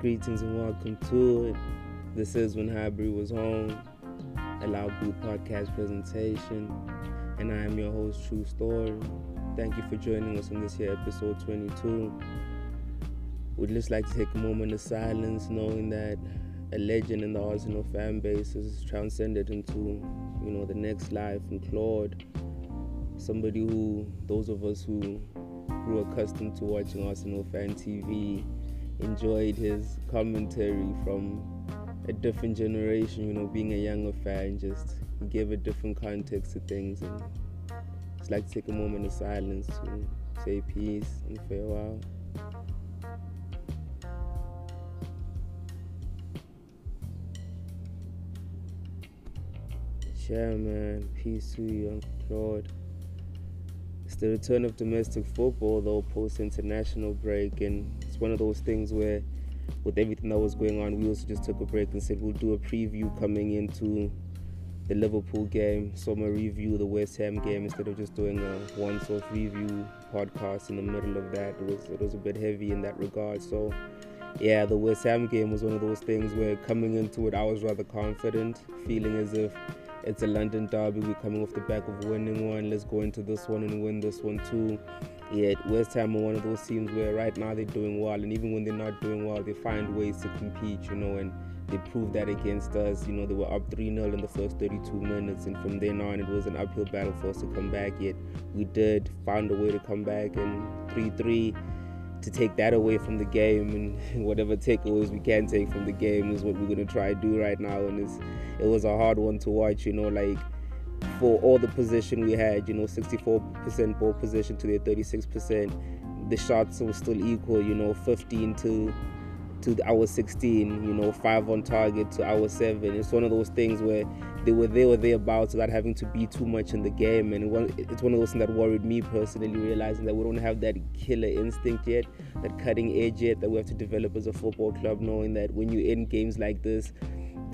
Greetings, and welcome to it. This is when Highbury was home, a Loud Blue podcast presentation, and I am your host, True Story. Thank you for joining us on this here episode 22. We'd just like to take a moment of silence, knowing that a legend in the Arsenal fan base has transcended into, you know, the next life in Claude. Somebody who, those of us who grew accustomed to watching Arsenal fan TV, enjoyed his commentary from a different generation, you know, being a younger fan, just he gave a different context to things. And just like to take a moment of silence to say peace and farewell. Yeah, man. Peace to you, Uncle Claude. It's the return of domestic football, though, post international break, and it's one of those things where, with everything that was going on, we also just took a break and said we'll do a preview coming into the Liverpool game, summer review, the West Ham game, instead of just doing a once-off review podcast in the middle of that. It was it was a bit heavy in that regard, so yeah, the West Ham game was one of those things where coming into it, I was rather confident, feeling as if it's a London derby. We're coming off the back of winning one. Let's go into this one and win this one too. Yet West Ham are one of those teams where right now they're doing well, and even when they're not doing well, they find ways to compete, you know, and they proved that against us. You know, they were up 3 0 in the first 32 minutes, and from then on, it was an uphill battle for us to come back. Yet we did, found a way to come back, and 3 3 to take that away from the game and whatever takeaways we can take from the game is what we're to try to do right now. And it's it was a hard one to watch you know like for all the position we had you know 64% ball position to their 36% the shots were still equal you know 15 to to our 16 you know 5 on target to our 7 it's one of those things where they were there or thereabouts without having to be too much in the game. And it's one of those things that worried me personally, realizing that we don't have that killer instinct yet, that cutting edge yet that we have to develop as a football club, knowing that when you're in games like this,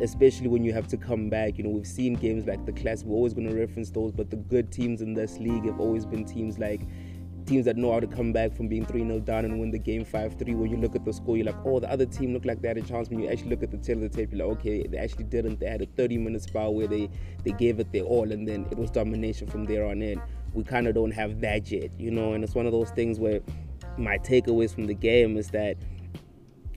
especially when you have to come back. You know, we've seen games like the class, we're always going to reference those, but the good teams in this league have always been teams like teams that know how to come back from being 3 0 down and win the game 5 3. When you look at the score, you're like, oh, the other team looked like they had a chance. When you actually look at the tail of the tape, you're like, okay, they actually didn't. They had a 30 minute spell where they, they gave it their all and then it was domination from there on in. We kind of don't have that yet, you know, and it's one of those things where my takeaways from the game is that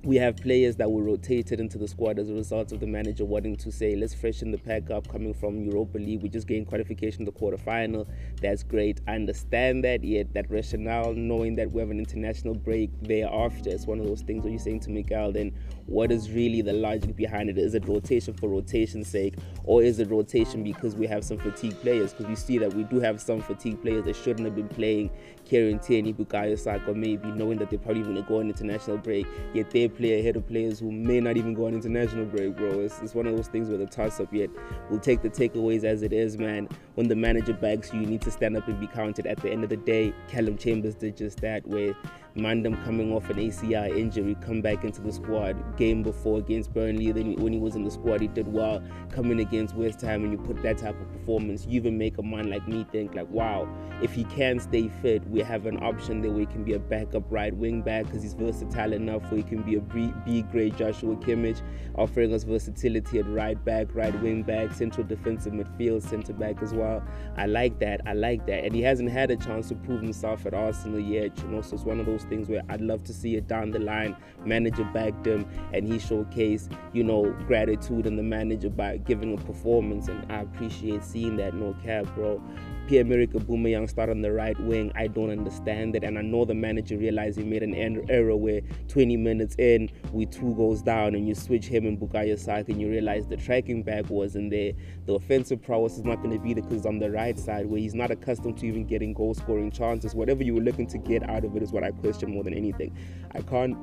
we have players that were rotated into the squad as a result of the manager wanting to say, let's freshen the pack up coming from Europa League. We just gained qualification to the quarterfinal. That's great. I understand that, yet that rationale, knowing that we have an international break thereafter, it's one of those things where you're saying to Miguel, then what is really the logic behind it? Is it rotation for rotation's sake, or is it rotation because we have some fatigue players? Because we see that we do have some fatigue players that shouldn't have been playing Kieran Tierney, Bukayo Saka, maybe knowing that they're probably going to go on international break, yet they play ahead of players who may not even go on international break, bro. It's, it's one of those things where the toss up, yet we'll take the takeaways as it is, man. When the manager bags you, you need to stand up and be counted. At the end of the day, Callum Chambers did just that, where Mandam coming off an ACL injury, come back into the squad. Game before against Burnley, then when he was in the squad, he did well. Coming against West Ham, and you put that type of performance, you even make a man like me think like, wow, if he can stay fit, we have an option there where he can be a backup right wing back because he's versatile enough where he can be a B grade Joshua Kimmich, offering us versatility at right back, right wing back, central defensive midfield, centre back as well. I like that. I like that, and he hasn't had a chance to prove himself at Arsenal yet. You know, so it's one of those things where I'd love to see it down the line. Manager backed him and he showcased, you know, gratitude in the manager by giving a performance. And I appreciate seeing that, no cap, bro. Pierre-Emerick Aubameyang start on the right wing. I don't understand it, and I know the manager realized he made an error where 20 minutes in, we two goals down, and you switch him and Bukayo Saka, and you realize the tracking back wasn't there. The offensive prowess is not going to be there because on the right side where he's not accustomed to even getting goal scoring chances. Whatever you were looking to get out of it is what I question more than anything. I can't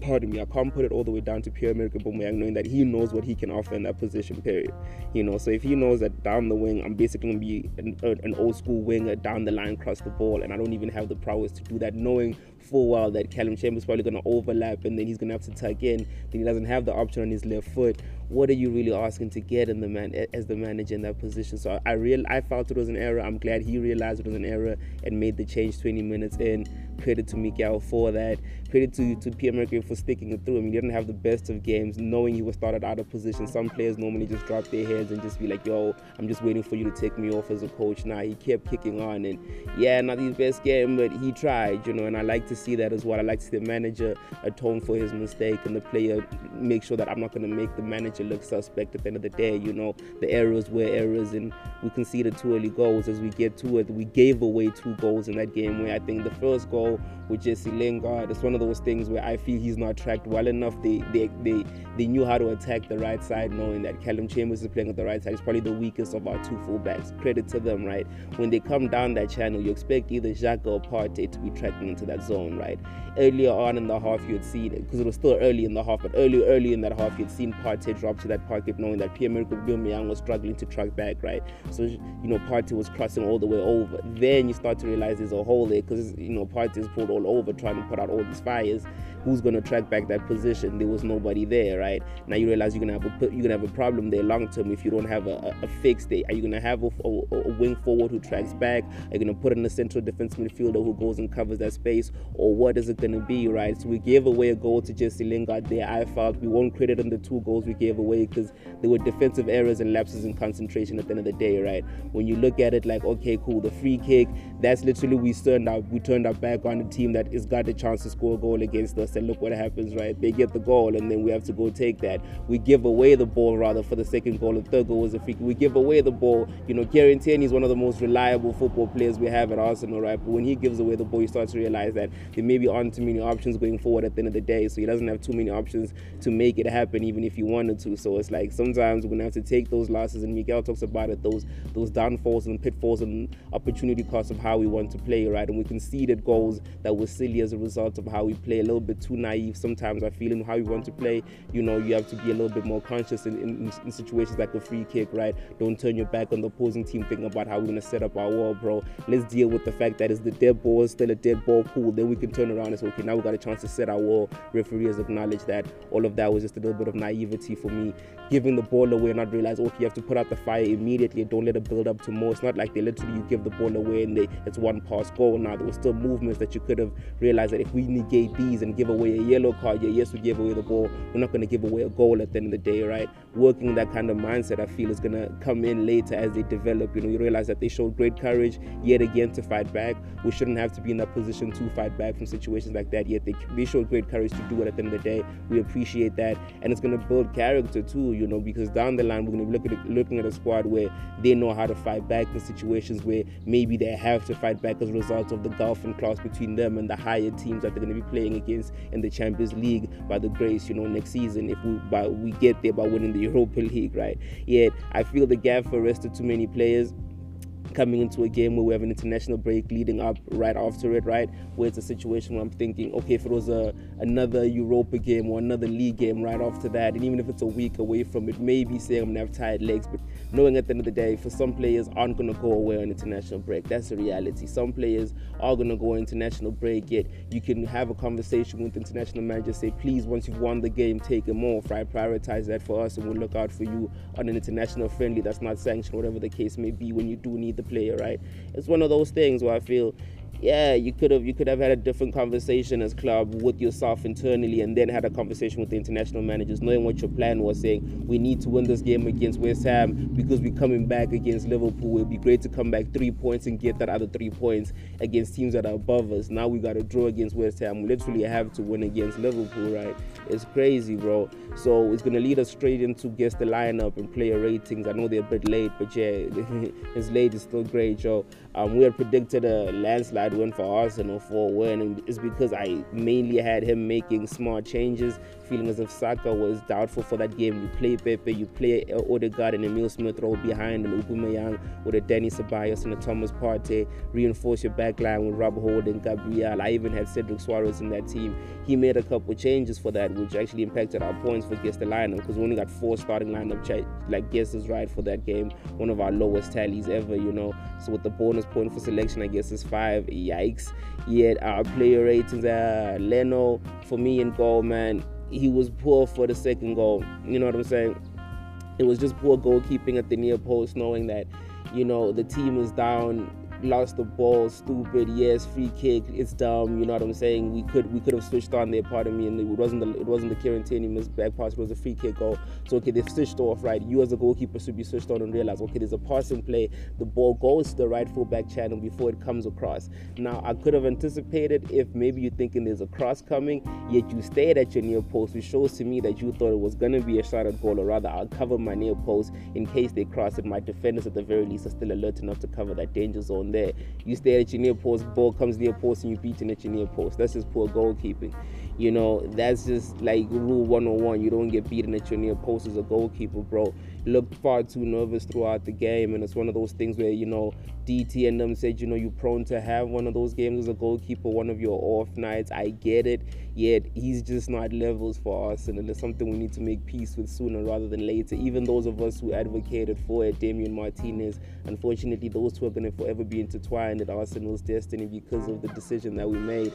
pardon me, I can't put it all the way down to Pierre-Emerick Aubameyang, knowing that he knows what he can offer in that position. Period. You know, so if he knows that down the wing, I'm basically gonna be an, an old school winger down the line, cross the ball, and I don't even have the prowess to do that, knowing full well that Callum Chambers probably going to overlap and then he's going to have to tuck in. Then he doesn't have the option on his left foot. What are you really asking to get in the man as the manager in that position? So I real I felt it was an error. I'm glad he realized it was an error and made the change 20 minutes in. Credit to Mikel for that. Credit to, to Pierre-Emerick for sticking it through. I mean, he didn't have the best of games, knowing he was started out of position. Some players normally just drop their heads and just be like, yo, I'm just waiting for you to take me off as a coach. Now nah, he kept kicking on. And yeah, not his best game, but he tried, you know, and I like to see that as well. I like to see the manager atone for his mistake and the player make sure that I'm not going to make the manager look suspect at the end of the day. You know, the errors were errors, and we conceded two early goals. As we get to it, we gave away two goals in that game where I think the first goal with Jesse Lingard. It's one of those things where I feel he's not tracked well enough. They they they they knew how to attack the right side, knowing that Callum Chambers is playing at the right side. He's probably the weakest of our two fullbacks. Credit to them, right? When they come down that channel, you expect either Xhaka or Partey to be tracking into that zone, right? Earlier on in the half, you had seen because it was still early in the half, but early early in that half, you'd seen Partey drop to that park pocket, knowing that Pierre-Emerick Aubameyang was struggling to track back, right? So you know Partey was crossing all the way over. Then you start to realize there's a hole there because you know Partey's pulled all over trying to put out all these fires. Who's going to track back that position? There was nobody there, right? Now you realize you're gonna have a you're gonna have a problem there long term if you don't have a, a, a fix there. Are you gonna have a, a, a, wing forward who tracks back? Are you gonna put in a central defense midfielder who goes and covers that space, or what is it gonna be, right? So we gave away a goal to Jesse Lingard there. I felt we won't credit on the two goals we gave away because there were defensive errors and lapses in concentration at the end of the day, right? When you look at it, like okay, cool, the free kick, that's literally we turned out we turned our back on the team that has got the chance to score a goal against us and look what happens, right? They get the goal and then we have to go take that. We give away the ball rather for the second goal. The third goal was a free. We give away the ball. You know, Kieran is one of the most reliable football players we have at Arsenal, right? But when he gives away the ball, you start to realize that there maybe aren't too many options going forward at the end of the day. So he doesn't have too many options to make it happen, even if he wanted to. So it's like sometimes we're gonna have to take those losses. And Miguel talks about it, those those downfalls and pitfalls and opportunity costs of how we want to play, right? And we conceded goals that were silly as a result of how we play, a little bit too naive sometimes. I feel in how we want to play. You know, you have to be a little bit more conscious in, in, in situations like a free kick, right? Don't turn your back on the opposing team thinking about how we're gonna set up our wall, bro. Let's deal with the fact that it's the dead ball, still a dead ball, cool. Then we can turn around and say, okay, now we got a chance to set our wall. Referee has acknowledged that. All of that was just a little bit of naivety for me, giving the ball away and not realize, okay, you have to put out the fire immediately. Don't let it build up to more. It's not like they literally you give the ball away and they it's one pass goal. Now there were still movements that you could have realized that if we negate these and give away a yellow card, yeah, yes, we gave away the ball. We're not going to give away a goal at the end of the day, right? Working that kind of mindset, I feel, is going to come in later as they develop. You know, you realize that they showed great courage yet again to fight back. We shouldn't have to be in that position to fight back from situations like that. Yet they, they showed great courage to do it at the end of the day. We appreciate that, and it's going to build character too. You know, because down the line we're going to be looking at, looking at a squad where they know how to fight back in situations where maybe they have to fight back as a result of the gulf and class between them and the higher teams that they're going to be playing against in the Champions League by the grace, you know, next season if we by we get there by winning the Europa League, right? Yet I feel the gap for rested too many players coming into a game where we have an international break leading up right after it, right? Where it's a situation where I'm thinking, okay, if it was a another Europa game or another league game right after that, and even if it's a week away from it, maybe saying I'm gonna have tired legs, but knowing at the end of the day, for some players aren't gonna go away on international break. That's the reality. Some players are gonna go on international break, yet you can have a conversation with international managers, say, please, once you've won the game, take them off, right? Prioritize that for us and we'll look out for you on an international friendly that's not sanctioned, whatever the case may be, when you do need the player, right? It's one of those things where I feel yeah, you could have you could have had a different conversation as club with yourself internally, and then had a conversation with the international managers, knowing what your plan was. Saying we need to win this game against West Ham because we're coming back against Liverpool. It'd be great to come back three points and get that other three points against teams that are above us. Now we got to draw against West Ham. We literally have to win against Liverpool, right? It's crazy, bro. So it's gonna lead us straight into guess the lineup and player ratings. I know they're a bit late, but yeah, it's late. It's still great, Joe. Um, we had predicted a landslide win for Arsenal for a win, it's because I mainly had him making small changes, feeling as if Saka was doubtful for that game. You play Pepe, you play Odegaard and Emil Smith Rowe behind, and Aubameyang with a Dani Ceballos and a Thomas Partey. Reinforce your backline with Rob Holding, and Gabriel. I even had Cedric Soares in that team. He made a couple changes for that, which actually impacted our points for guess the lineup because we only got four starting lineup like guesses right for that game. One of our lowest tallies ever, you know. So with the bonus bonus point for selection, I guess, is five. yikes. Yet our player ratings, uh, Leno, for me in goal, man, he was poor for the second goal. You know what I'm saying? It was just poor goalkeeping at the near post, knowing that, you know, the team is down lost the ball, stupid. Yes, free kick, it's dumb. You know what I'm saying? We could we could have switched on there, part of me, and it wasn't the it wasn't the Kieran Tierney missed back pass, it was a free kick goal. So okay, they've switched off, right? You as a goalkeeper should be switched on and realize, okay, there's a passing play, the ball goes to the right fullback channel before it comes across. Now I could have anticipated if maybe you're thinking there's a cross coming, yet you stayed at your near post, which shows to me that you thought it was gonna be a shot at goal, or rather I'll cover my near post in case they cross it. My defenders at the very least are still alert enough to cover that danger zone there. You stay at your near post, ball comes near post, and you beat it at your near post. That's just poor goalkeeping. You know, that's just like rule 101. You don't get beaten at your near post as a goalkeeper, bro. Looked far too nervous throughout the game, and it's one of those things where, you know, DT and them said, you know, you're prone to have one of those games as a goalkeeper, one of your off nights. I get it, yet he's just not levels for us, and it's something we need to make peace with sooner rather than later. Even those of us who advocated for it, Damian Martinez, unfortunately, those two are going to forever be intertwined in Arsenal's destiny because of the decision that we made.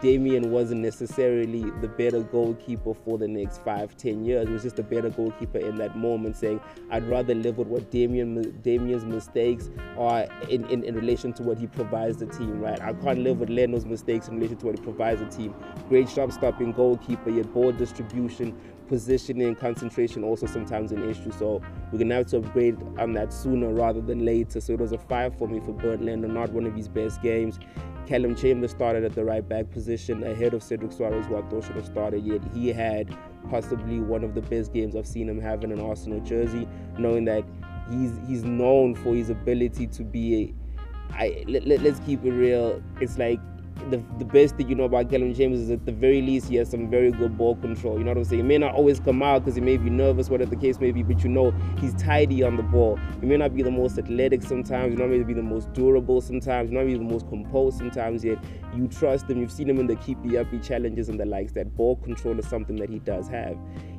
Damian wasn't necessarily the better goalkeeper for the next five, ten years. He was just a better goalkeeper in that moment, saying, I'd rather live with what Damian Damian's mistakes are in, in, in relation to what he provides the team, right? I can't live with Leno's mistakes in relation to what he provides the team. Great shot stopping goalkeeper, yet ball distribution, positioning, concentration also sometimes an issue. So we're gonna have to upgrade on that sooner rather than later. So it was a five for me for Bernd Leno, not one of his best games. Callum Chambers started at the right back position ahead of Cedric Soares, who I thought should have started. Yet he had possibly one of the best games I've seen him have in an Arsenal jersey, knowing that he's he's known for his ability to be a. I let, let, let's keep it real. It's like the, the best thing you know about Callum Chambers is at the very least he has some very good ball control. You know what I'm saying? He may not always come out because he may be nervous, whatever the case may be, but you know he's tidy on the ball. He may not be the most athletic sometimes, you know, maybe be the most durable sometimes, you know, be the most composed sometimes, yet you trust him. You've seen him in the keepy uppy challenges and the likes. That ball control is something that he does have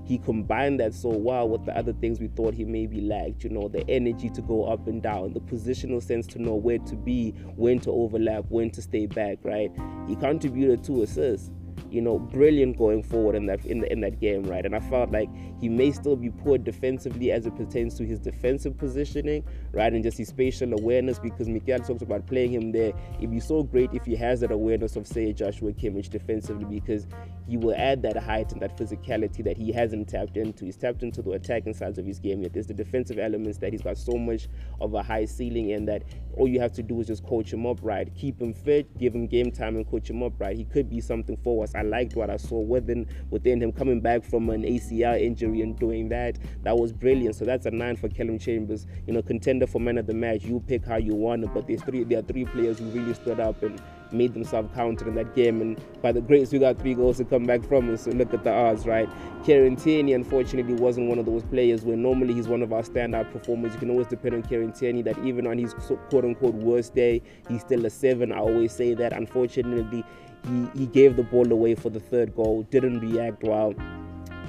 he combined that so well with the other things we thought he maybe lacked. You know, the energy to go up and down, the positional sense to know where to be, when to overlap, when to stay back, right? He contributed two assists you know, brilliant going forward in that in, the, in that game, right? And I felt like he may still be poor defensively as it pertains to his defensive positioning, right, and just his spatial awareness. Because Mikel talks about playing him there. It'd be so great if he has that awareness of, say, Joshua Kimmich defensively, because he will add that height and that physicality that he hasn't tapped into. He's tapped into the attacking sides of his game. Yet there's the defensive elements that he's got so much of a high ceiling, and that all you have to do is just coach him up right, keep him fit, give him game time, and coach him up right. He could be something for us. I liked what I saw within within him coming back from an ACL injury and doing that. That was brilliant. So that's a nine for Callum Chambers. You know, contender for man of the match. You pick how you want it, but there's three there are three players who really stood up and made themselves counted in that game. And by the grace, we got three goals to come back from it. So look at the odds, right? Kieran Tierney, unfortunately, wasn't one of those players where normally he's one of our standout performers. You can always depend on Kieran Tierney that even on his quote unquote worst day, he's still a seven. I always say that. Unfortunately, he, he gave the ball away for the third goal, didn't react well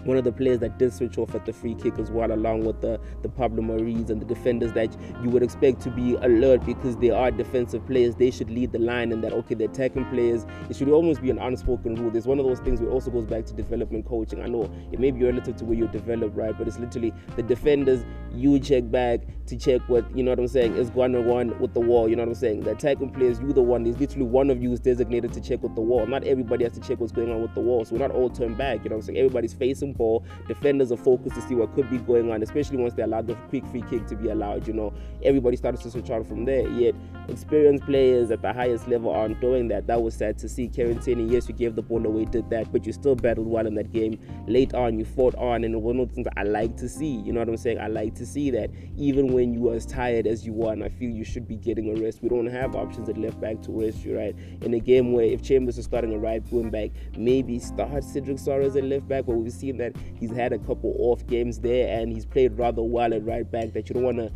one of the players that did switch off at the free kick as well, along with the, the Pablo Maris and the defenders that you would expect to be alert because they are defensive players. They should lead the line and that, okay, the attacking players, it should almost be an unspoken rule. There's one of those things where it also goes back to development coaching. I know it may be relative to where you develop, right? But it's literally the defenders, you check back to check what, you know what I'm saying, is one on with the wall. You know what I'm saying? The attacking players, you the one, there's literally one of you is designated to check with the wall. Not everybody has to check what's going on with the wall. So we're not all turned back. You know what I'm saying? Everybody's facing ball. Defenders are focused to see what could be going on, especially once they allowed the quick free kick to be allowed. You know, everybody started to switch on from there. Yet, experienced players at the highest level aren't doing that. That was sad to see. Kieran Tierney, yes, you gave the ball away, did that, but you still battled well in that game. Late on, you fought on, and one of the things I like to see. You know what I'm saying? I like to see that even when you are as tired as you are, and I feel you should be getting a rest. We don't have options at left back to rest you, right? In a game where if Chambers is starting a right wing back, maybe start Cedric Soares at left back, but we've seen that he's had a couple off games there and he's played rather well at right back that you don't want to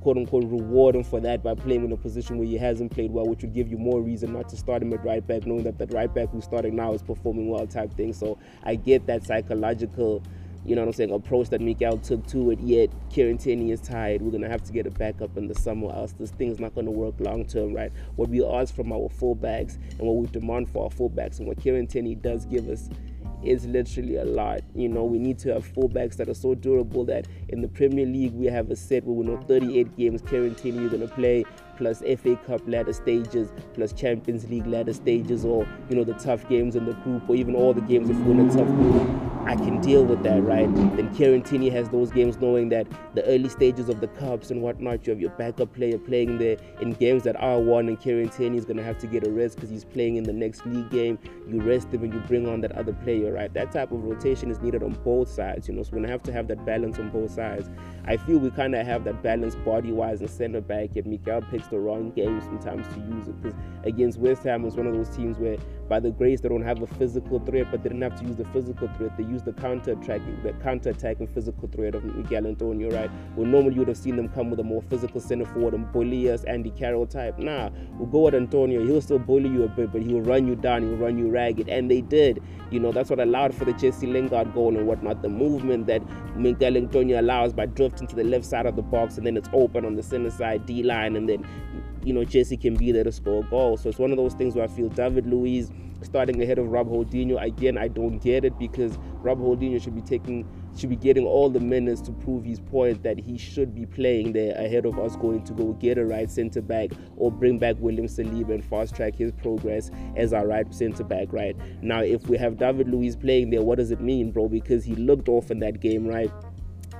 quote unquote reward him for that by playing in a position where he hasn't played well, which would give you more reason not to start him at right back, knowing that the right back who's starting now is performing well type thing. So I get that psychological you know what I'm saying, approach that Mikel took to it, yet Kieran Tierney is tired. We're going to have to get a backup in the summer, else this thing's not going to work long term, right? What we ask from our fullbacks and what we demand for our fullbacks and what Kieran Tierney does give us is literally a lot. You know, we need to have fullbacks that are so durable that in the Premier League we have a set where we know 38 games Kieran you're going to play plus FA Cup ladder stages, plus Champions League ladder stages, or you know the tough games in the group, or even all the games if we're in a tough group, I can deal with that, right? Then Kieran Tierney has those games knowing that the early stages of the cups and whatnot, you have your backup player playing there in games that are won, and Kieran Tierney is gonna have to get a rest because he's playing in the next league game. You rest him and you bring on that other player, right? That type of rotation is needed on both sides, you know. So we're gonna have to have that balance on both sides. I feel we kind of have that balance body wise and center back, and Mikel picks the wrong game sometimes to use it. Because against West Ham was one of those teams where, by the grace, they don't have a physical threat, but they didn't have to use the physical threat. They used the counter attack, the counter attacking physical threat of Michail Antonio, right? Well, normally you would have seen them come with a more physical center forward and us, Andy Carroll type. Nah, we'll go with Antonio. He'll still bully you a bit, but he'll run you down. He'll run you ragged, and they did. You know that's what allowed for the Jesse Lingard goal and whatnot. The movement that Michail Antonio allows by drifting to the left side of the box, and then it's open on the center side D line, and then you know, Jesse can be there to score a goal. So it's one of those things where I feel David Luiz starting ahead of Rob Holdinho. Again, I don't get it because Rob Holdinho should be taking should be getting all the minutes to prove his point that he should be playing there ahead of us going to go get a right centre back or bring back William Saliba and fast track his progress as our right centre back, right? Now, if we have David Luiz playing there, what does it mean, bro? Because he looked off in that game, right?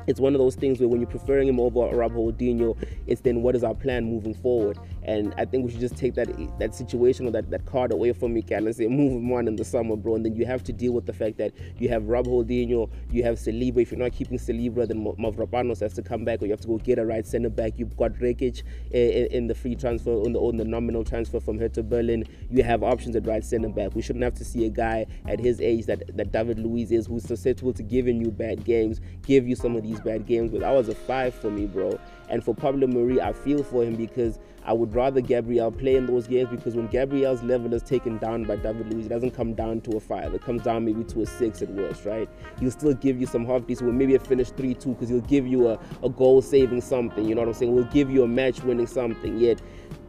It's one of those things where when you're preferring him over Rob Holdinho, it's then what is our plan moving forward? And I think we should just take that that situation or that, that card away from Mikel and say move him on in the summer, bro. And then you have to deal with the fact that you have Rob Holdinho, you have Saliba. If you're not keeping Saliba, then Mavropanos has to come back, or you have to go get a right centre back. You've got Rekik in, in, the free transfer, on the, on the nominal transfer from Hertha Berlin. You have options at right centre back. We shouldn't have to see a guy at his age that, that David Luiz is, who's susceptible to giving you bad games, give you some of these bad games. But that was a five for me, bro. And for Pablo Mari, I feel for him because I would rather Gabriel play in those games because when Gabriel's level is taken down by David Luiz, it doesn't come down to a five. It comes down maybe to a six at worst, right? He'll still give you some half decent, well, maybe a finish 3 2 because he'll give you a, a goal saving something, you know what I'm saying? We'll give you a match winning something. Yet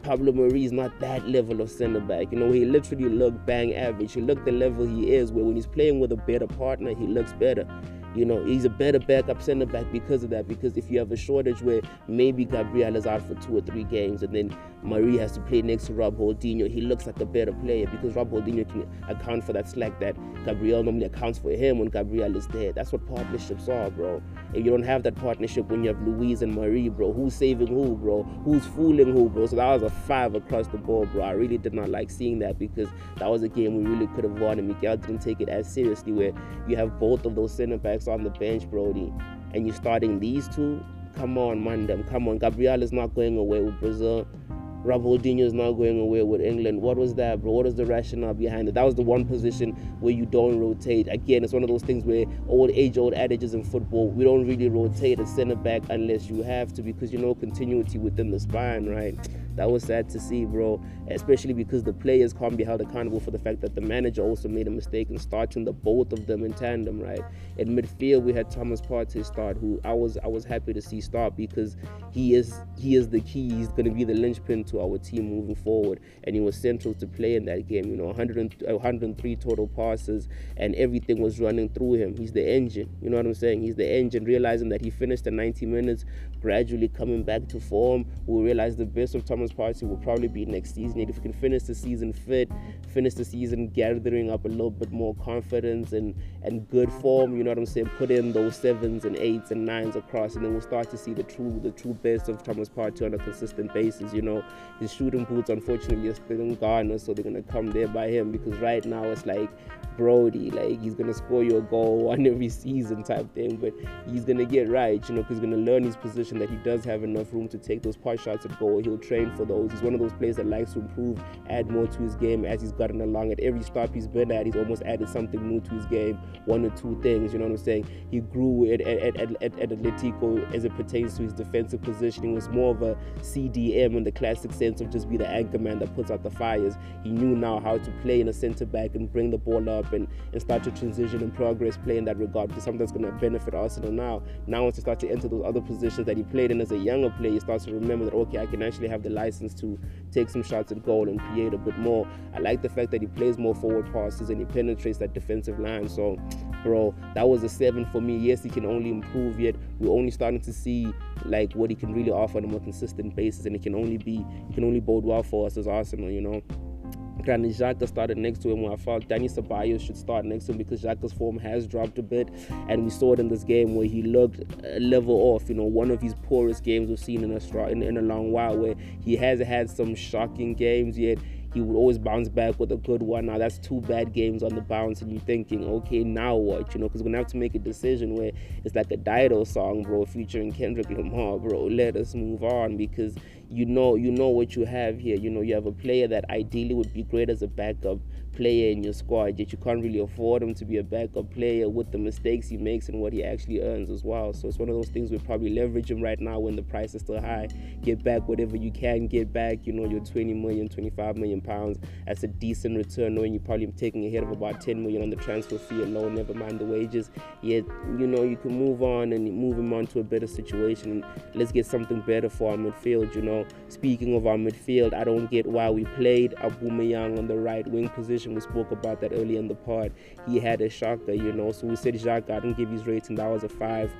Pablo Mari is not that level of centre back. You know, he literally looked bang average. He looked the level he is, where when he's playing with a better partner, he looks better. You know, he's a better backup center back because of that. Because if you have a shortage where maybe Gabriel is out for two or three games and then Mari has to play next to Rob Holdinho, he looks like a better player because Rob Holdinho can account for that slack that Gabriel normally accounts for him when Gabriel is there. That's what partnerships are, bro. If you don't have that partnership when you have Luiz and Mari, bro, who's saving who, bro? Who's fooling who, bro? So that was a five across the board, bro. I really did not like seeing that because that was a game we really could have won and Miguel didn't take it as seriously where you have both of those center backs on the bench, Brody, and you're starting these two, come on, man, them, come on. Gabriel is not going away with Brazil. Is not going away with England. What was that, bro? What is the rationale behind it? That was the one position where you don't rotate. Again, it's one of those things where old age old adages in football, we don't really rotate a center back unless you have to because you know continuity within the spine, right? That was sad to see, bro. Especially because the players can't be held accountable for the fact that the manager also made a mistake in starting the both of them in tandem, right? In midfield, we had Thomas Partey start, who I was I was happy to see start because he is he is the key. He's going to be the linchpin to our team moving forward, and he was central to play in that game. You know, 100, 103 total passes, and everything was running through him. He's the engine. You know what I'm saying? He's the engine. Realizing that he finished the 90 minutes, gradually coming back to form, we realize the best of Thomas Partey will probably be next season. And if we can finish the season fit, finish the season gathering up a little bit more confidence and, and good form, you know what I'm saying? Put in those sevens and eights and nines across, and then we'll start to see the true the true best of Thomas Partey on a consistent basis. You know, his shooting boots unfortunately are still in Ghana, so they're gonna come there by him because right now it's like Brody, like he's gonna score your goal one every season type thing, but he's gonna get right, you know, because he's gonna learn his position that he does have enough room to take those pot shots at goal. He'll train for those. He's one of those players that likes to improve, add more to his game as he's gotten along. At every stop he's been at, he's almost added something new to his game, one or two things. You know what I'm saying? He grew at at, at, at, at Atletico as it pertains to his defensive positioning. Was more of a CDM in the classic sense of just be the anchor man that puts out the fires. He knew now how to play in a centre back and bring the ball up and, and start to transition and progress play in that regard because something that's going to benefit Arsenal now. Now, once you start to enter those other positions that he played in as a younger player, you start to remember that, okay, I can actually have the license to take some shots at goal and create a bit more. I like the fact that he plays more forward passes and he penetrates that defensive line. So, bro, that was a seven for me. Yes, he can only improve yet. We're only starting to see like what he can really offer on a more consistent basis, and it can only be, it can only bode well for us as Arsenal, you know. Granit Xhaka started next to him where I felt Dani Ceballos should start next to him because Xhaka's form has dropped a bit and we saw it in this game where he looked a level off you know one of his poorest games we've seen in a, in, in a long while where he has had some shocking games yet he would always bounce back with a good one. Now that's two bad games on the bounce, and you're thinking, okay, now what? You know, because we're gonna have to make a decision where it's like a Dido song, bro, featuring Kendrick Lamar, bro. Let us move on because you know, you know what you have here. You know, you have a player that ideally would be great as a backup player in your squad, yet you can't really afford him to be a backup player with the mistakes he makes and what he actually earns as well. So it's one of those things we probably leverage him right now when the price is still high. Get back whatever you can get back. You know, your 20 million, 25 million pounds. That's a decent return, knowing you're probably taking a hit of about 10 million on the transfer fee alone, never mind the wages. Yet, you know, you can move on and move him on to a better situation. Let's get something better for our midfield, you know. Speaking of our midfield, I don't get why we played Aubameyang on the right wing position we spoke about that earlier in the pod. He had a shocker, you know. So we said Xhaka, I didn't give his rating, that was a five.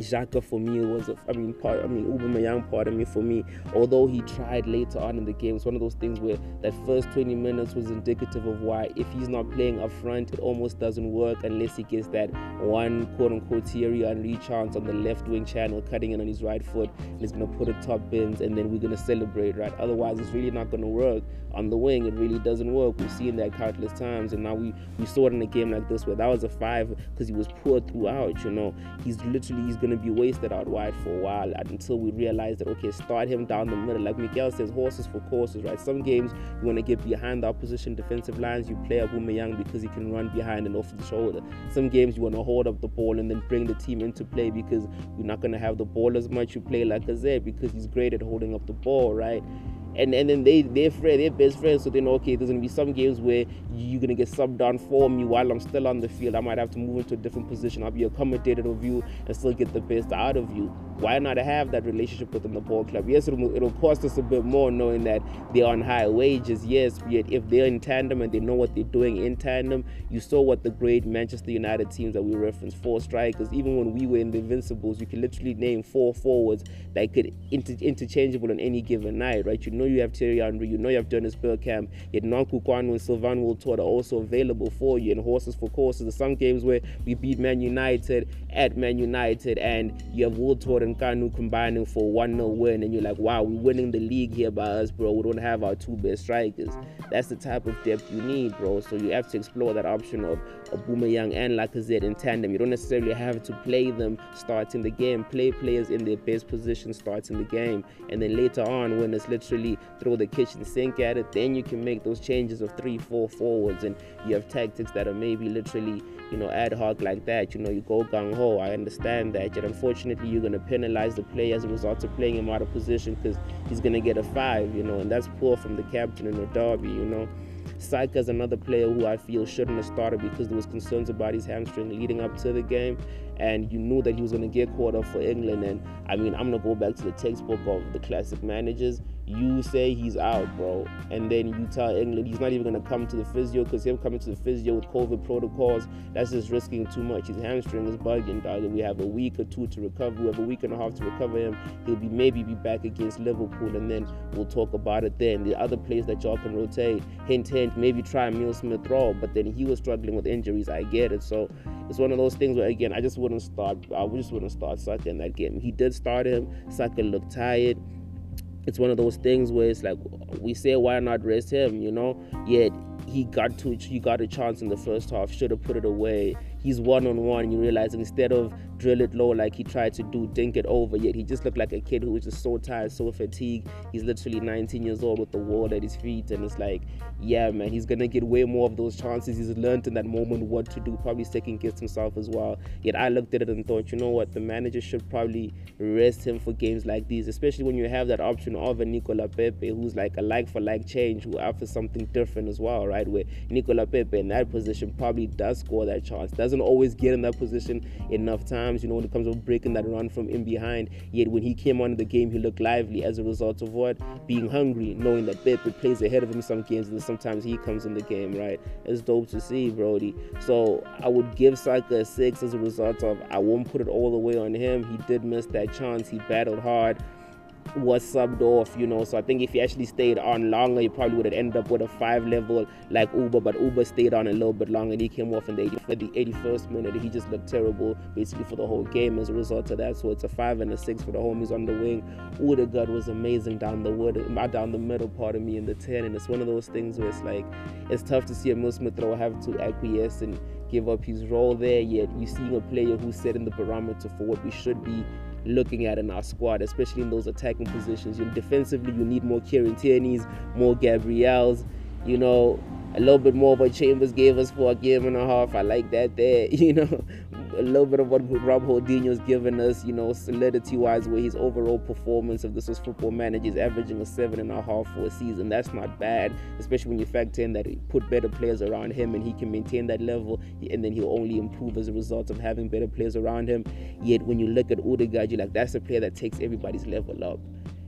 Xhaka for me was a, I mean part I mean Aubameyang part of me for me although he tried later on in the game it's one of those things where that first 20 minutes was indicative of why if he's not playing up front it almost doesn't work unless he gets that one quote unquote Thierry Henry chance on the left wing channel cutting in on his right foot and he's gonna put a top bins and then we're gonna celebrate right otherwise it's really not gonna work on the wing it really doesn't work we've seen that countless times and now we we saw it in a game like this where that was a five because he was poor throughout you know he's literally he's going to be wasted out wide for a while until we realize that, okay, start him down the middle. Like Miguel says, horses for courses, right? Some games you want to get behind the opposition defensive lines, you play Aubameyang because he can run behind and off the shoulder. Some games you want to hold up the ball and then bring the team into play because you're not going to have the ball as much. You play Lacazette because he's great at holding up the ball, right? And and then they they're friends, they're best friends. So they know okay, there's gonna be some games where you're gonna get subbed down for me while I'm still on the field. I might have to move into a different position. I'll be accommodated of you and still get the best out of you. Why not have that relationship with the ball club? Yes, it'll, it'll cost us a bit more knowing that they're on high wages. Yes, yet if they're in tandem and they know what they're doing in tandem, you saw what the great Manchester United teams that we referenced, four strikers. Even when we were in the Invincibles, you can literally name four forwards that could inter- interchangeable on any given night, right? You know you have Thierry Henry, you know you have Dennis Bergkamp, yet Nwankwo Kanu and Sylvain Wiltord are also available for you. And horses for courses, there's some games where we beat Man United at Man United and you have Wiltord and Kanu combining for 1 0 win, and you're like, wow, we're winning the league here by us, bro. We don't have our two best strikers. That's the type of depth you need, bro. So you have to explore that option of, Aubameyang and Lacazette in tandem. You don't necessarily have to play them starting the game. Play players in their best position starting the game, and then later on, when it's literally throw the kitchen sink at it. Then you can make those changes of three, four forwards, and you have tactics that are maybe literally, you know, ad hoc like that. You know, you go gung ho. I understand that, yet unfortunately, you're gonna penalize the player as a result of playing him out of position because he's gonna get a five. You know, and that's poor from the captain in the derby. You know. Saka is another player who I feel shouldn't have started because there was concerns about his hamstring leading up to the game, and you knew that he was going to get caught up for England. And I mean, I'm going to go back to the textbook of the classic managers you say he's out, bro, and then you tell England he's not even gonna come to the physio because him coming to the physio with COVID protocols, that's just risking too much. His hamstring is bugging, dog. We have a week or two to recover. We have a week and a half to recover him. He'll be maybe be back against Liverpool, and then we'll talk about it then. The other players that y'all can rotate, hint, hint, maybe try Emil Smith Rowe, but then he was struggling with injuries. I get it. So it's one of those things where again, I just wouldn't start. I just wouldn't start Saka in that game. He did start him. Saka looked tired it's one of those things where it's like we say why not rest him, you know? Yet he got to he got a chance in the first half, should have put it away. he's one on one. You realize instead of drill it low like he tried to do, dink it over, yet he just looked like a kid who was just so tired, so fatigued. He's literally 19 years old with the world at his feet, and it's like, yeah, man, he's gonna get way more of those chances. He's learned in that moment what to do, probably second guessed himself as well. Yet I looked at it and thought, you know what, the manager should probably rest him for games like these, especially when you have that option of a Nicola Pepe who's like a like for like change, who offers something different as well, right? Where Nicola Pepe in that position probably does score that chance, doesn't always get in that position enough times, you know, when it comes to breaking that run from in behind. Yet when he came onto the game, he looked lively as a result of what? Being hungry, knowing that Pepe plays ahead of him some games and sometimes he comes in the game, right? It's dope to see, Brody. So I would give Saka a six as a result of I won't put it all the way on him. He did miss that chance. He battled hard was subbed off, you know. So I think if he actually stayed on longer, he probably would have ended up with a five level like Auba. But Auba stayed on a little bit longer and he came off in the, 80, the 81st minute. He just looked terrible basically for the whole game as a result of that. So it's a five and a six for the homies on the wing. Odegaard was amazing down the wood, uh, down the middle part of me in the 10. And it's one of those things where it's like, it's tough to see a Smith Rowe have to acquiesce and give up his role there. Yet you're seeing a player who's setting the barometer for what we should be looking at in our squad, especially in those attacking positions. You know, defensively, you need more Kieran Tierney's, more Gabriel's, you know, a little bit more of what Chambers gave us for a game and a half. I like that there, you know a little bit of what Rob Holdinho's given us, you know, solidity wise, where his overall performance of this was football manager is averaging a seven and a half for a season. That's not bad, especially when you factor in that he put better players around him and he can maintain that level, and then he'll only improve as a result of having better players around him. Yet when you look at Odegaard, you're like, that's a player that takes everybody's level up.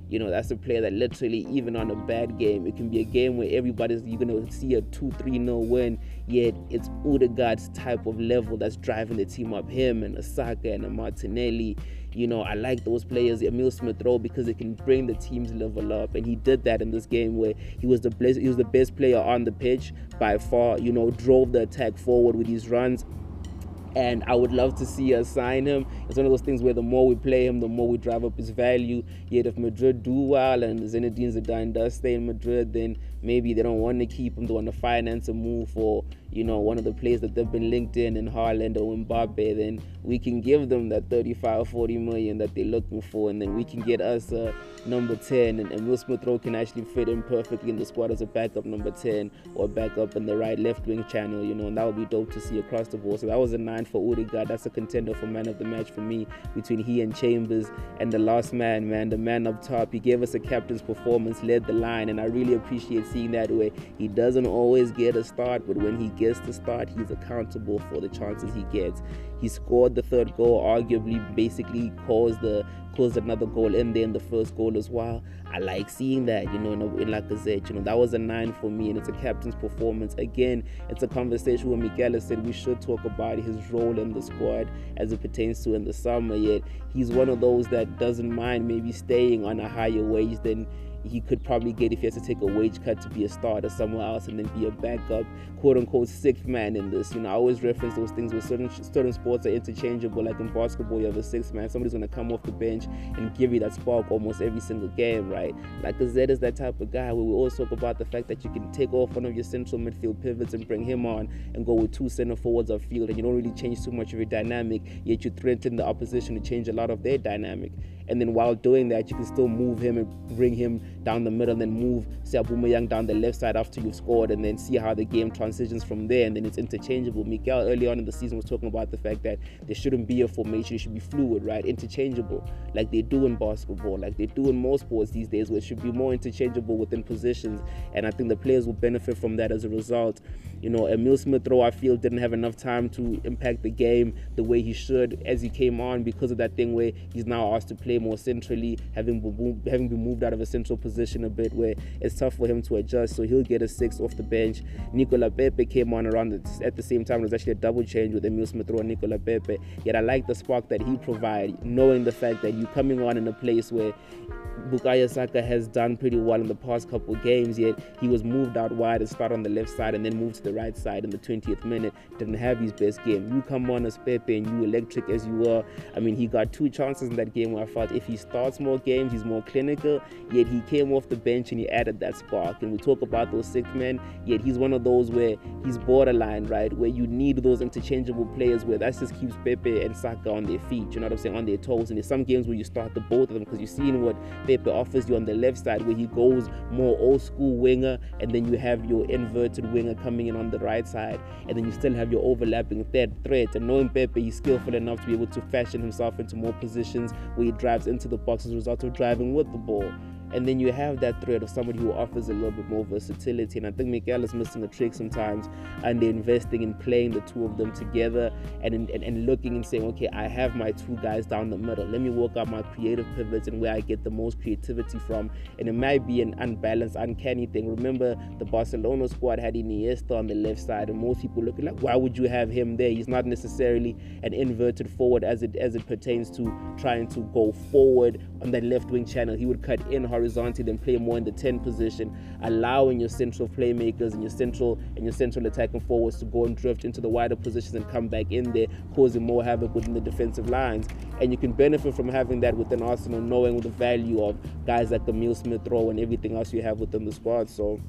You know, that's a player that literally, even on a bad game, it can be a game where everybody's you're gonna see a two, three nil win. Yet it's Odegaard's type of level that's driving the team up. Him and a Saka and a Martinelli. You know, I like those players, Emil Smith Rowe, because it can bring the team's level up, and he did that in this game where he was the best, he was the best player on the pitch by far. You know, drove the attack forward with his runs and I would love to see us sign him. It's one of those things where the more we play him, the more we drive up his value. Yet if Madrid do well and Zinedine Zidane does stay in Madrid, then maybe they don't want to keep him. They want to finance a move for you know one of the players that they've been linked in in Haaland or Mbappe. Then we can give them that 35, 40 million that they're looking for, and then we can get us a number 10, and, and Emil Smith Rowe can actually fit in perfectly in the squad as a backup number 10 or backup in the right left wing channel. You know, and that would be dope to see across the board. So that was a nine for Odegaard. That's a contender for man of the match for me between he and Chambers. And the last man, man, the man up top, he gave us a captain's performance, led the line, and I really appreciate seeing that way. He doesn't always get a start, but when he gets the start, he's accountable for the chances he gets. He scored the third goal, arguably, basically caused the caused another goal in there in the first goal as well. I like seeing that, you know, in, a, in said, You know, that was a nine for me, and it's a captain's performance. Again, it's a conversation where Miguel said we should talk about his role in the squad as it pertains to in the summer. Yet he's one of those that doesn't mind maybe staying on a higher wage than he could probably get if he has to take a wage cut to be a starter somewhere else and then be a backup, quote unquote, sixth man in this. You know, I always reference those things where certain certain sports are interchangeable. Like in basketball, you have a sixth man. Somebody's gonna come off the bench and give you that spark almost every single game, right? Like Zed is that type of guy where we always talk about the fact that you can take off one of your central midfield pivots and bring him on and go with two center forwards upfield, and you don't really change too much of your dynamic, yet you threaten the opposition to change a lot of their dynamic. And then while doing that, you can still move him and bring him down the middle and then move say down the left side after you've scored and then see how the game transitions from there and then it's interchangeable. Miguel early on in the season was talking about the fact that there shouldn't be a formation, it should be fluid, right? Interchangeable, like they do in basketball, like they do in most sports these days, where it should be more interchangeable within positions. And I think the players will benefit from that as a result. You know, Emil Smith Rowe, I feel, didn't have enough time to impact the game the way he should as he came on because of that thing where he's now asked to play more centrally, having been, having been moved out of a central position a bit where it's tough for him to adjust. So he'll get a six off the bench. Nicola Pepe came on around the, at the same time. It was actually a double change with Emil Smith Rowe and Nicola Pepe. Yet I like the spark that he provided, knowing the fact that you're coming on in a place where Bukayo Saka has done pretty well in the past couple games. Yet he was moved out wide and start on the left side and then moved to the right side in the 20th minute. Didn't have his best game. You come on as Pepe and you electric as you were. I mean, he got two chances in that game where I felt if he starts more games, he's more clinical. Yet he came off the bench and he added that spark. And we talk about those six men. Yet he's one of those where he's borderline, right? Where you need those interchangeable players where that just keeps Pepe and Saka on their feet. You know what I'm saying? On their toes. And there's some games where you start the both of them because you're seeing what Pepe offers you on the left side where he goes more old school winger and then you have your inverted winger coming in on the right side and then you still have your overlapping third threat and knowing Pepe he's skillful enough to be able to fashion himself into more positions where he drives into the box as a result of driving with the ball and then you have that threat of somebody who offers a little bit more versatility. And I think Mikel is missing a trick sometimes, and investing in playing the two of them together and, and, and looking and saying, okay, I have my two guys down the middle. Let me work out my creative pivots and where I get the most creativity from. And it might be an unbalanced, uncanny thing. Remember, the Barcelona squad had Iniesta on the left side, and most people looking like, why would you have him there? He's not necessarily an inverted forward as it as it pertains to trying to go forward on that left wing channel. He would cut in horizontally, then play more in the 10 position, allowing your central playmakers and your central and your central attacking forwards to go and drift into the wider positions and come back in there, causing more havoc within the defensive lines. And you can benefit from having that within Arsenal, knowing the value of guys like Emil Smith Rowe and everything else you have within the squad. So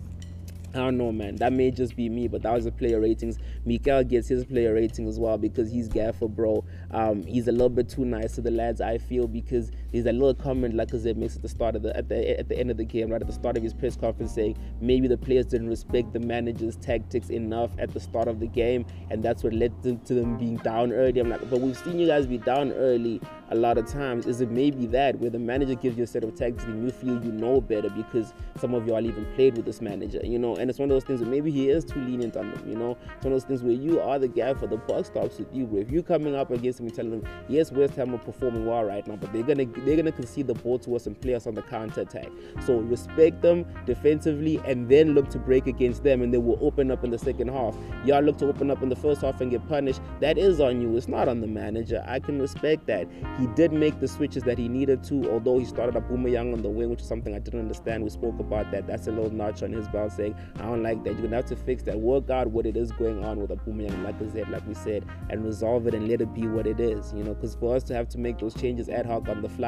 I don't know, man. That may just be me, but that was the player ratings. Mikel gets his player rating as well because he's gaffer, bro. Um, he's a little bit too nice to the lads, I feel, because there's a little comment Lacazette makes at the start of the at the at the end of the game, right at the start of his press conference, saying maybe the players didn't respect the manager's tactics enough at the start of the game, and that's what led them to them being down early. I'm like, but we've seen you guys be down early a lot of times. Is it maybe that where the manager gives you a set of tactics and you feel you know better because some of y'all even played with this manager, you know? And it's one of those things where maybe he is too lenient on them, you know? It's one of those things where you are the guy for the buck stops with you. If you're coming up against him and telling them, yes, West Ham are performing well right now, but they're gonna they're gonna concede the ball to us and play us on the counter attack. So respect them defensively and then look to break against them and they will open up in the second half. Y'all look to open up in the first half and get punished. That is on you. It's not on the manager. I can respect that. He did make the switches that he needed to, although he started up Young on the wing, which is something I didn't understand. We spoke about that. That's a little notch on his belt saying, I don't like that. You're gonna have to fix that. Work out what it is going on with Young, like I said, like we said, and resolve it and let it be what it is. You know, because for us to have to make those changes ad hoc on the fly,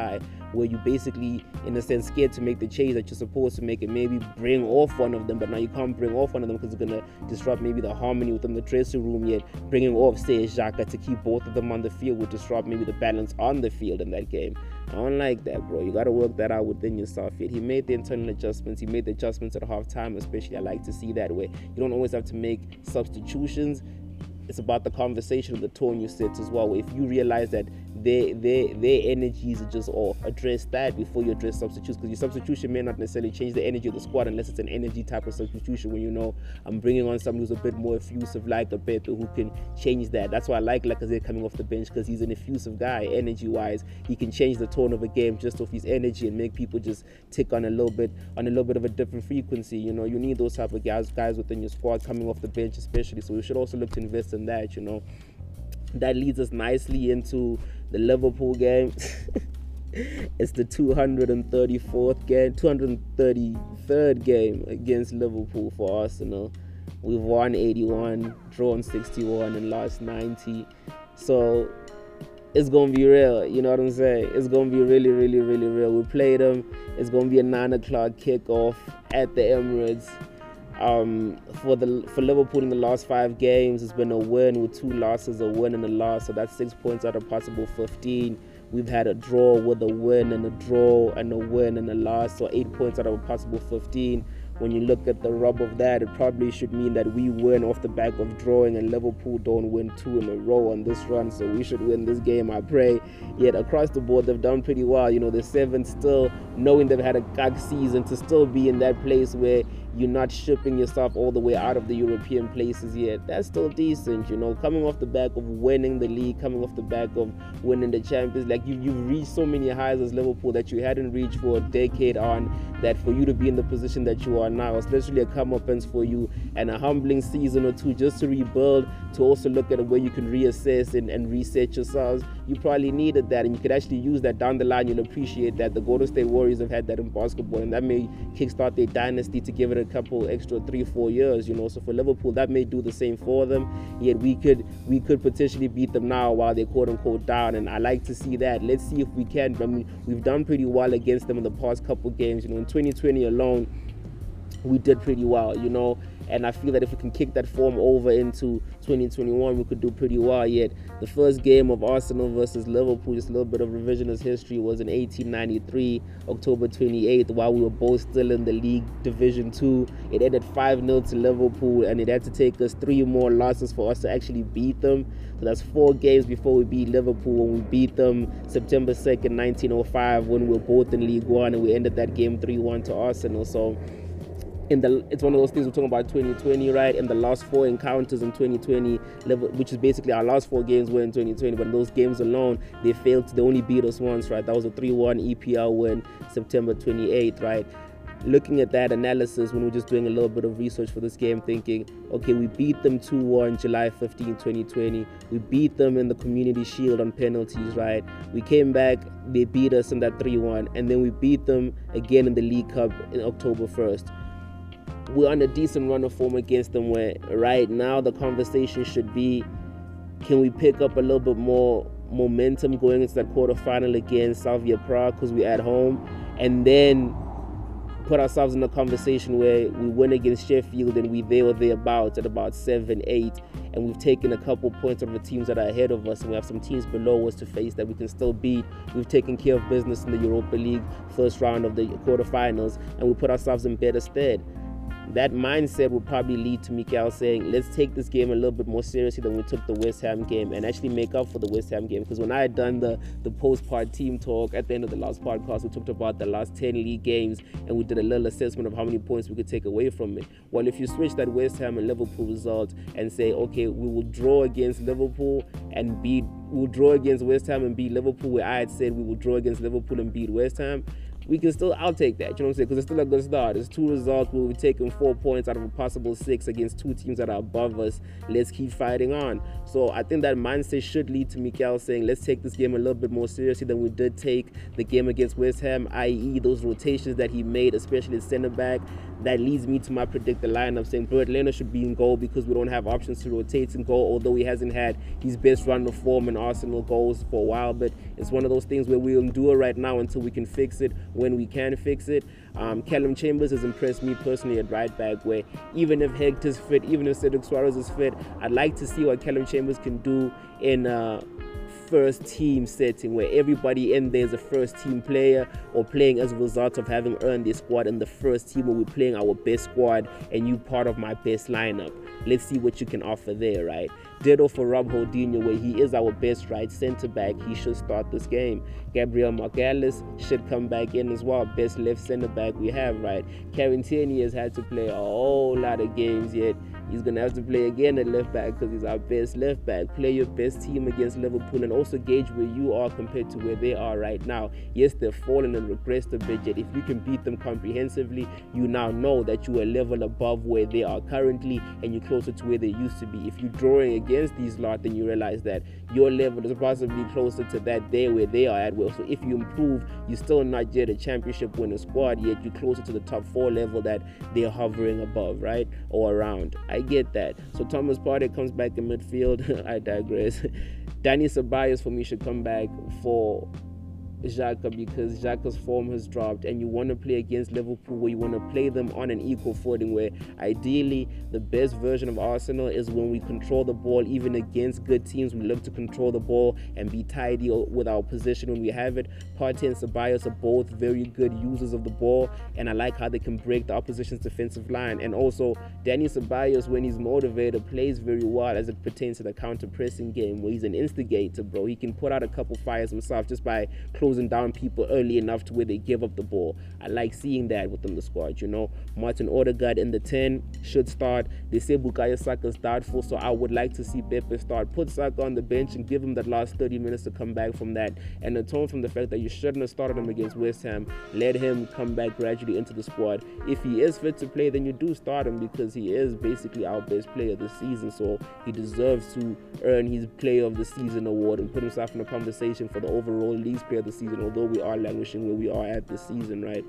where you basically, in a sense, scared to make the change that you're supposed to make, and maybe bring off one of them, but now you can't bring off one of them because it's gonna disrupt maybe the harmony within the dressing room. Yet bringing off, say, Xhaka to keep both of them on the field would disrupt maybe the balance on the field in that game. I don't like that, bro. You gotta work that out within yourself. Yet he made the internal adjustments. He made the adjustments at half time, especially. I like to see that way. You don't always have to make substitutions it's about the conversation and the tone you set as well. If you realize that their their their energies are just off, address that before you address substitutes because your substitution may not necessarily change the energy of the squad unless it's an energy type of substitution. When you know I'm bringing on someone who's a bit more effusive, like a Pepe, who can change that. That's why I like Lacazette coming off the bench because he's an effusive guy, energy wise. He can change the tone of a game just off his energy and make people just tick on a little bit on a little bit of a different frequency. You know, you need those type of guys guys within your squad coming off the bench, especially. So we should also look to invest in that, you know. That leads us nicely into the Liverpool game. it's the 234th game, 233rd game against Liverpool for Arsenal. We've won 81, drawn 61, and lost 90. So it's gonna be real. You know what I'm saying? It's gonna be really, really, really real. We played them. It's gonna be a nine o'clock kickoff at the Emirates. Um, for the for Liverpool in the last five games, it's been a win with two losses, a win and a loss. So that's six points out of possible 15. We've had a draw with a win and a draw and a win and a loss, so eight points out of a possible 15 when you look at the rub of that, it probably should mean that we win off the back of drawing and Liverpool don't win two in a row on this run. So we should win this game, I pray. Yet across the board, they've done pretty well. You know, the seven still knowing they've had a gag season to still be in that place where you're not shipping yourself all the way out of the European places yet. That's still decent, you know. Coming off the back of winning the league, coming off the back of winning the Champions, like you, you've reached so many highs as Liverpool that you hadn't reached for a decade on. That for you to be in the position that you are now, it's literally a come comeuppance for you and a humbling season or two just to rebuild, to also look at where you can reassess and, and reset yourselves you probably needed that, and you could actually use that down the line. You'll appreciate that. The Golden State Warriors have had that in basketball, and that may kickstart their dynasty to give it a couple extra three, four years. You know, so for Liverpool, that may do the same for them. Yet we could we could potentially beat them now while they're quote unquote down, and I like to see that. Let's see if we can. I mean, we've done pretty well against them in the past couple games. You know, in 2020 alone, we did pretty well. You know and I feel that if we can kick that form over into 2021, we could do pretty well. Yet the first game of Arsenal versus Liverpool, just a little bit of revisionist history, was in 1893, October 28th, while we were both still in the league Division Two. It ended 5 0 to Liverpool, and it had to take us three more losses for us to actually beat them. So that's four games before we beat Liverpool. When we beat them September 2nd, 1905, when we were both in League One, and we ended that game 3 1 to Arsenal. So in the it's one of those things we're talking about 2020 right? And the last four encounters in 2020 level which is basically our last four games were in 2020 but in those games alone they failed they only beat us once right? That was a 3-1 EPL win September 28th right? Looking at that analysis when we're just doing a little bit of research for this game thinking okay we beat them 2-1 July 15 2020 we beat them in the community shield on penalties right? We came back they beat us in that 3-1 and then we beat them again in the league cup in October 1st we're on a decent run of form against them where right now the conversation should be can we pick up a little bit more momentum going into that quarterfinal against Slavia Prague because we're at home and then put ourselves in a conversation where we win against Sheffield and we there or thereabouts at about seven, eight, and we've taken a couple points of the teams that are ahead of us, and we have some teams below us to face that we can still beat. We've taken care of business in the Europa League first round of the quarterfinals, and we put ourselves in better stead that mindset would probably lead to Mikel saying, let's take this game a little bit more seriously than we took the West Ham game and actually make up for the West Ham game. Because when I had done the, the post part team talk at the end of the last podcast, we talked about the last 10 league games and we did a little assessment of how many points we could take away from it. Well, if you switch that West Ham and Liverpool result and say, okay, we will draw against Liverpool and beat, we'll draw against West Ham and beat Liverpool, where I had said we will draw against Liverpool and beat West Ham we can still, I'll take that. You know what I'm saying? Because it's still a good start. It's two results. We'll be taking four points out of a possible six against two teams that are above us. Let's keep fighting on. So I think that mindset should lead to Mikel saying, let's take this game a little bit more seriously than we did take the game against West Ham, i.e., those rotations that he made, especially at center back. That leads me to my predicted lineup saying Bernd Leno should be in goal because we don't have options to rotate in goal, although he hasn't had his best run of form in Arsenal goals for a while. But it's one of those things where we'll endure right now until we can fix it when we can fix it. Um, Callum Chambers has impressed me personally at right back, where even if Hector's fit, even if Cedric Soares is fit, I'd like to see what Callum Chambers can do in. Uh, first team setting where everybody in there is a first team player or playing as a result of having earned their squad in the first team where we're playing our best squad and you part of my best lineup. Let's see what you can offer there, right? Ditto for Rob Holdinho, where he is our best right centre back. He should start this game. Gabriel Magalhaes should come back in as well. Best left centre back we have, right? Kieran Tierney has had to play a whole lot of games yet. He's gonna have to play again at left back because he's our best left back. Play your best team against Liverpool and also gauge where you are compared to where they are right now. Yes, they've fallen and regressed a bit, yet if you can beat them comprehensively, you now know that you are level above where they are currently and you're closer to where they used to be. If you're drawing against these lot, then you realize that your level is possibly closer to that there where they are at. Well, so if you improve, you're still not yet a championship winning squad, yet you're closer to the top four level that they're hovering above, right? Or around. I get that. So Thomas Partey comes back in midfield. I digress. Dani Ceballos for me should come back for Xhaka because Xhaka's form has dropped and you want to play against Liverpool where you want to play them on an equal footing where ideally the best version of Arsenal is when we control the ball even against good teams. We love to control the ball and be tidy with our position when we have it. Partey and Ceballos are both very good users of the ball and I like how they can break the opposition's defensive line. And also Dani Ceballos when he's motivated plays very well as it pertains to the counter pressing game where he's an instigator bro. He can put out a couple fires himself just by closing closing down people early enough to where they give up the ball. I like seeing that within the squad. You know, Martin Odegaard in the ten should start. They say Bukayo Saka's doubtful, so I would like to see Pepe start. Put Saka on the bench and give him that last 30 minutes to come back from that, and atone from the fact that you shouldn't have started him against West Ham. Let him come back gradually into the squad. If he is fit to play, then you do start him because he is basically our best player this season. So he deserves to earn his Player of the Season award and put himself in the conversation for the overall League Player of the Season. Although we are languishing where we are at this season, right?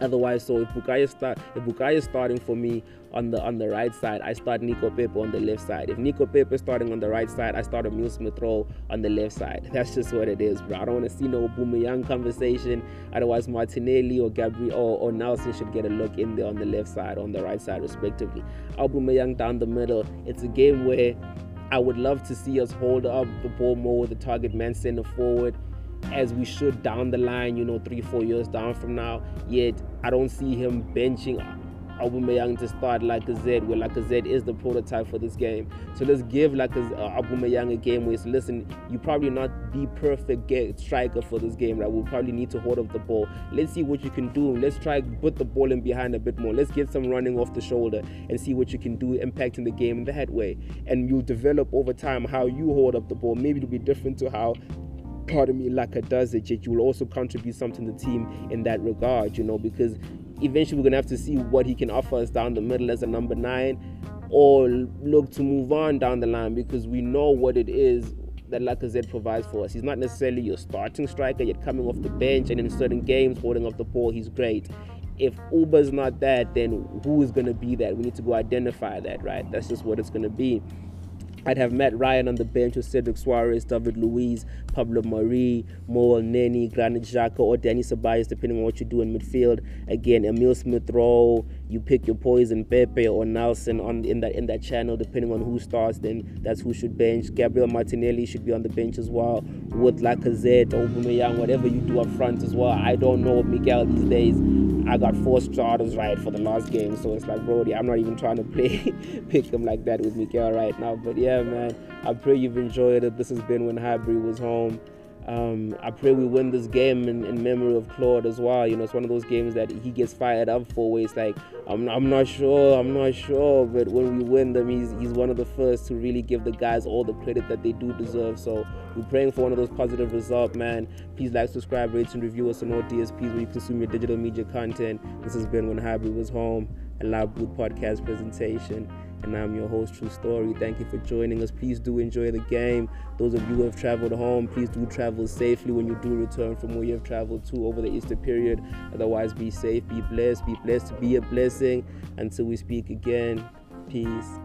Otherwise, so if Bukayo start, if Bukayo is starting for me on the on the right side, I start Nico Pepe on the left side. If Nico Pepe is starting on the right side, I start Emil Smith Rowe on the left side. That's just what it is, bro. I don't want to see no Young conversation. Otherwise, Martinelli or Gabriel or, or Nelson should get a look in there on the left side, on the right side, respectively. Young down the middle. It's a game where I would love to see us hold up the ball more with the target man center forward as we should down the line, you know, three, four years down from now. Yet I don't see him benching Aubameyang to start like Lacazette, where like Lacazette is the prototype for this game. So let's give like uh, Aubameyang a game where it's listen, you probably not the perfect striker for this game, right? We'll probably need to hold up the ball. Let's see what you can do. Let's try put the ball in behind a bit more. Let's get some running off the shoulder and see what you can do, impacting the game in that way. And you'll develop over time how you hold up the ball. Maybe it'll be different to how pardon me, Laka does it, yet you will also contribute something to the team in that regard, you know, because eventually we're to have to see what he can offer us down the middle as a number nine or look to move on down the line because we know what it is that Lacazette provides for us. He's not necessarily your starting striker, yet coming off the bench and in certain games holding up the ball, he's great. If Auba's not that, then who is going to be that? We need to go identify that, right? That's just what it's going to be. I'd have Matt Ryan on the bench with Cedric Soares, David Luiz, Pablo Mari, Mo Elneny, Granit Xhaka, or Dani Ceballos, depending on what you do in midfield. Again, Emil Smith Rowe, you pick your poison, Pepe or Nelson on in that in that channel, depending on who starts, then that's who should bench. Gabriel Martinelli should be on the bench as well, with Lacazette, Aubameyang, whatever you do up front as well. I don't know Miguel these days. I got four starters right for the last game, so it's like, Brody, I'm not even trying to play pick them like that with Miguel right now. But yeah, man, I pray you've enjoyed it. This has been when Highbury was home. Um, I pray we win this game in, in, memory of Claude as well. You know, it's one of those games that he gets fired up for where it's like, I'm, I'm not sure, I'm not sure. But when we win them, he's, he's one of the first to really give the guys all the credit that they do deserve. So we're praying for one of those positive results, man. Please like, subscribe, rate, and review us on all DSPs where you consume your digital media content. This has been When Highbury Was Home, a Loud Boot podcast presentation and I'm your host, True Story. Thank you for joining us. Please do enjoy the game. Those of you who have traveled home, please do travel safely when you do return from where you have traveled to over the Easter period. Otherwise, be safe, be blessed, be blessed be a blessing. Until we speak again, peace.